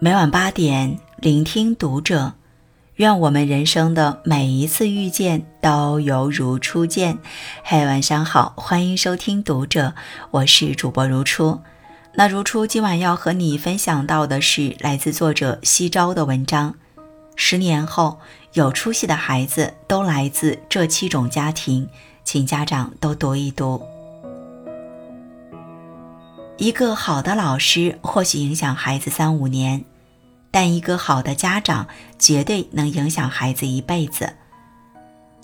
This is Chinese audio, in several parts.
每晚八点，聆听读者。愿我们人生的每一次遇见都犹如初见。嘿，晚上好，欢迎收听读者，我是主播如初。那如初今晚要和你分享到的是来自作者西昭的文章。十年后，有出息的孩子都来自这七种家庭，请家长都读一读。一个好的老师或许影响孩子三五年，但一个好的家长绝对能影响孩子一辈子。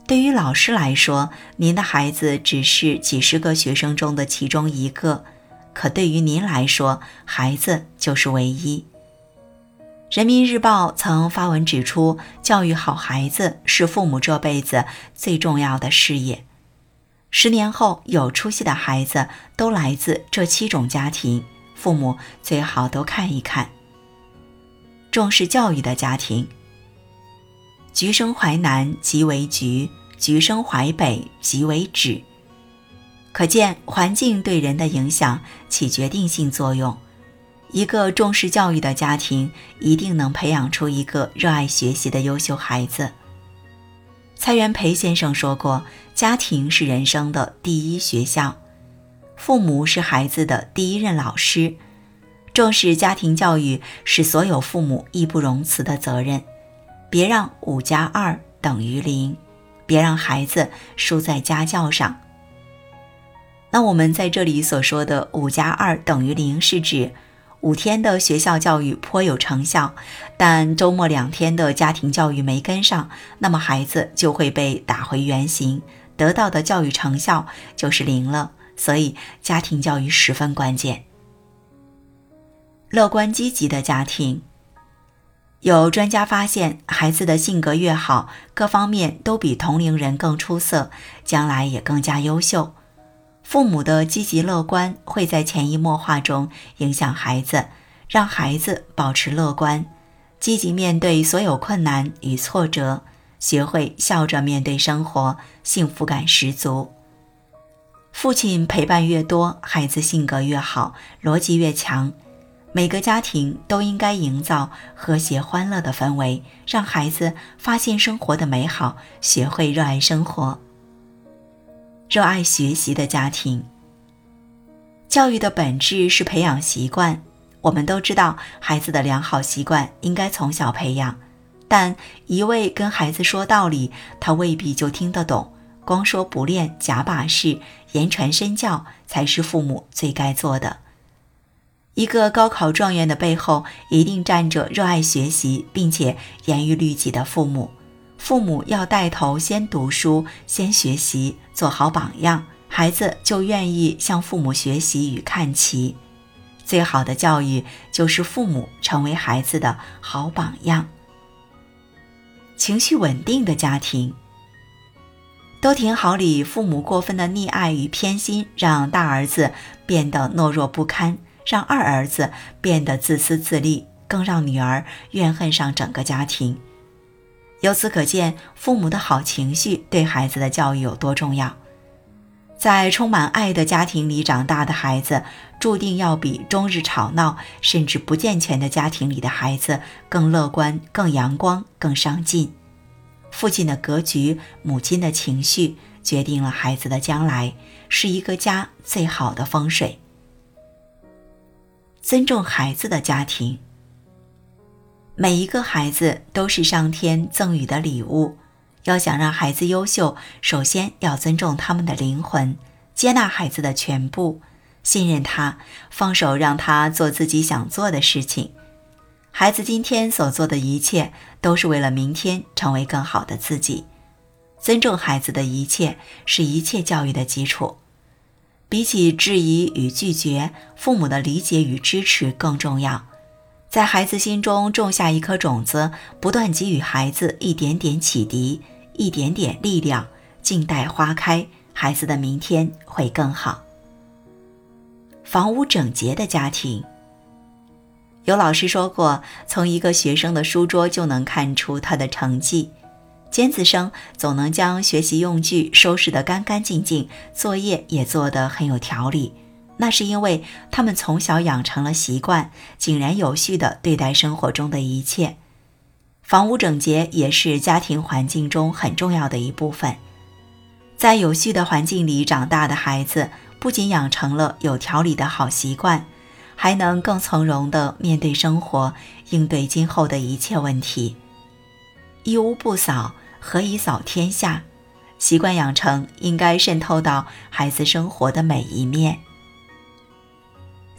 对于老师来说，您的孩子只是几十个学生中的其中一个，可对于您来说，孩子就是唯一。人民日报曾发文指出，教育好孩子是父母这辈子最重要的事业。十年后，有出息的孩子都来自这七种家庭，父母最好都看一看。重视教育的家庭，橘生淮南即为橘，橘生淮北即为枳。可见环境对人的影响起决定性作用。一个重视教育的家庭，一定能培养出一个热爱学习的优秀孩子。蔡元培先生说过：“家庭是人生的第一学校，父母是孩子的第一任老师。重视家庭教育是所有父母义不容辞的责任。别让五加二等于零，别让孩子输在家教上。”那我们在这里所说的“五加二等于零”是指。五天的学校教育颇有成效，但周末两天的家庭教育没跟上，那么孩子就会被打回原形，得到的教育成效就是零了。所以家庭教育十分关键。乐观积极的家庭，有专家发现，孩子的性格越好，各方面都比同龄人更出色，将来也更加优秀。父母的积极乐观会在潜移默化中影响孩子，让孩子保持乐观，积极面对所有困难与挫折，学会笑着面对生活，幸福感十足。父亲陪伴越多，孩子性格越好，逻辑越强。每个家庭都应该营造和谐欢乐的氛围，让孩子发现生活的美好，学会热爱生活。热爱学习的家庭。教育的本质是培养习惯。我们都知道，孩子的良好习惯应该从小培养，但一味跟孩子说道理，他未必就听得懂。光说不练，假把式，言传身教，才是父母最该做的。一个高考状元的背后，一定站着热爱学习并且严于律己的父母。父母要带头先读书，先学习，做好榜样，孩子就愿意向父母学习与看齐。最好的教育就是父母成为孩子的好榜样。情绪稳定的家庭，都挺好里，父母过分的溺爱与偏心，让大儿子变得懦弱不堪，让二儿子变得自私自利，更让女儿怨恨上整个家庭。由此可见，父母的好情绪对孩子的教育有多重要。在充满爱的家庭里长大的孩子，注定要比终日吵闹甚至不健全的家庭里的孩子更乐观、更阳光、更上进。父亲的格局、母亲的情绪，决定了孩子的将来，是一个家最好的风水。尊重孩子的家庭。每一个孩子都是上天赠予的礼物，要想让孩子优秀，首先要尊重他们的灵魂，接纳孩子的全部，信任他，放手让他做自己想做的事情。孩子今天所做的一切，都是为了明天成为更好的自己。尊重孩子的一切，是一切教育的基础。比起质疑与拒绝，父母的理解与支持更重要。在孩子心中种下一颗种子，不断给予孩子一点点启迪，一点点力量，静待花开，孩子的明天会更好。房屋整洁的家庭，有老师说过，从一个学生的书桌就能看出他的成绩。尖子生总能将学习用具收拾得干干净净，作业也做得很有条理。那是因为他们从小养成了习惯，井然有序地对待生活中的一切。房屋整洁也是家庭环境中很重要的一部分。在有序的环境里长大的孩子，不仅养成了有条理的好习惯，还能更从容地面对生活，应对今后的一切问题。一屋不扫，何以扫天下？习惯养成应该渗透到孩子生活的每一面。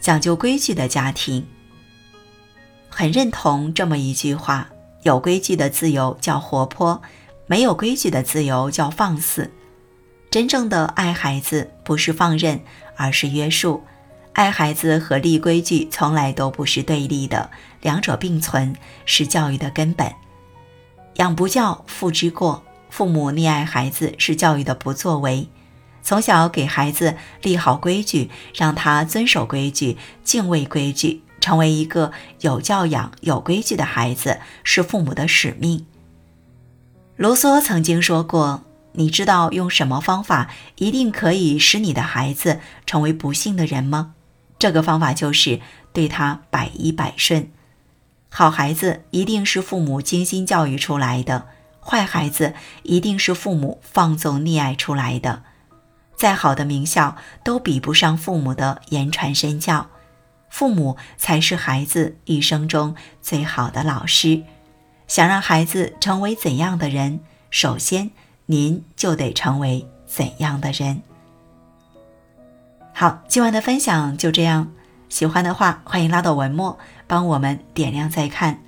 讲究规矩的家庭，很认同这么一句话：有规矩的自由叫活泼，没有规矩的自由叫放肆。真正的爱孩子不是放任，而是约束。爱孩子和立规矩从来都不是对立的，两者并存，是教育的根本。养不教，父之过。父母溺爱孩子是教育的不作为。从小给孩子立好规矩，让他遵守规矩、敬畏规矩，成为一个有教养、有规矩的孩子，是父母的使命。卢梭曾经说过：“你知道用什么方法一定可以使你的孩子成为不幸的人吗？这个方法就是对他百依百顺。好孩子一定是父母精心教育出来的，坏孩子一定是父母放纵溺爱出来的。”再好的名校都比不上父母的言传身教，父母才是孩子一生中最好的老师。想让孩子成为怎样的人，首先您就得成为怎样的人。好，今晚的分享就这样，喜欢的话欢迎拉到文末帮我们点亮再看，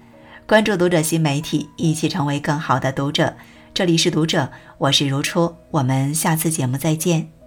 关注读者新媒体，一起成为更好的读者。这里是读者，我是如初，我们下次节目再见。